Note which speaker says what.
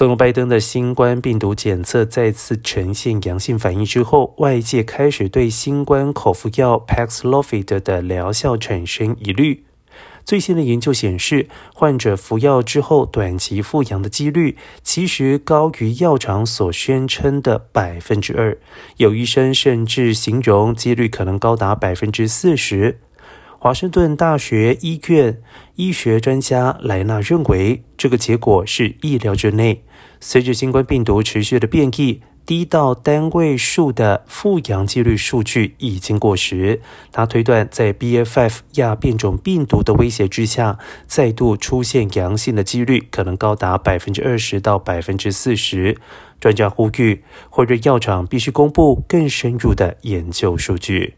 Speaker 1: 总统拜登的新冠病毒检测再次呈现阳性反应之后，外界开始对新冠口服药 Paxlovid 的疗效产生疑虑。最新的研究显示，患者服药之后短期复阳的几率其实高于药厂所宣称的百分之二，有医生甚至形容几率可能高达百分之四十。华盛顿大学医院医学专家莱纳认为，这个结果是意料之内。随着新冠病毒持续的变异，低到单位数的复阳几率数据已经过时。他推断，在 BA.5 亚变种病毒的威胁之下，再度出现阳性的几率可能高达百分之二十到百分之四十。专家呼吁，辉瑞药厂必须公布更深入的研究数据。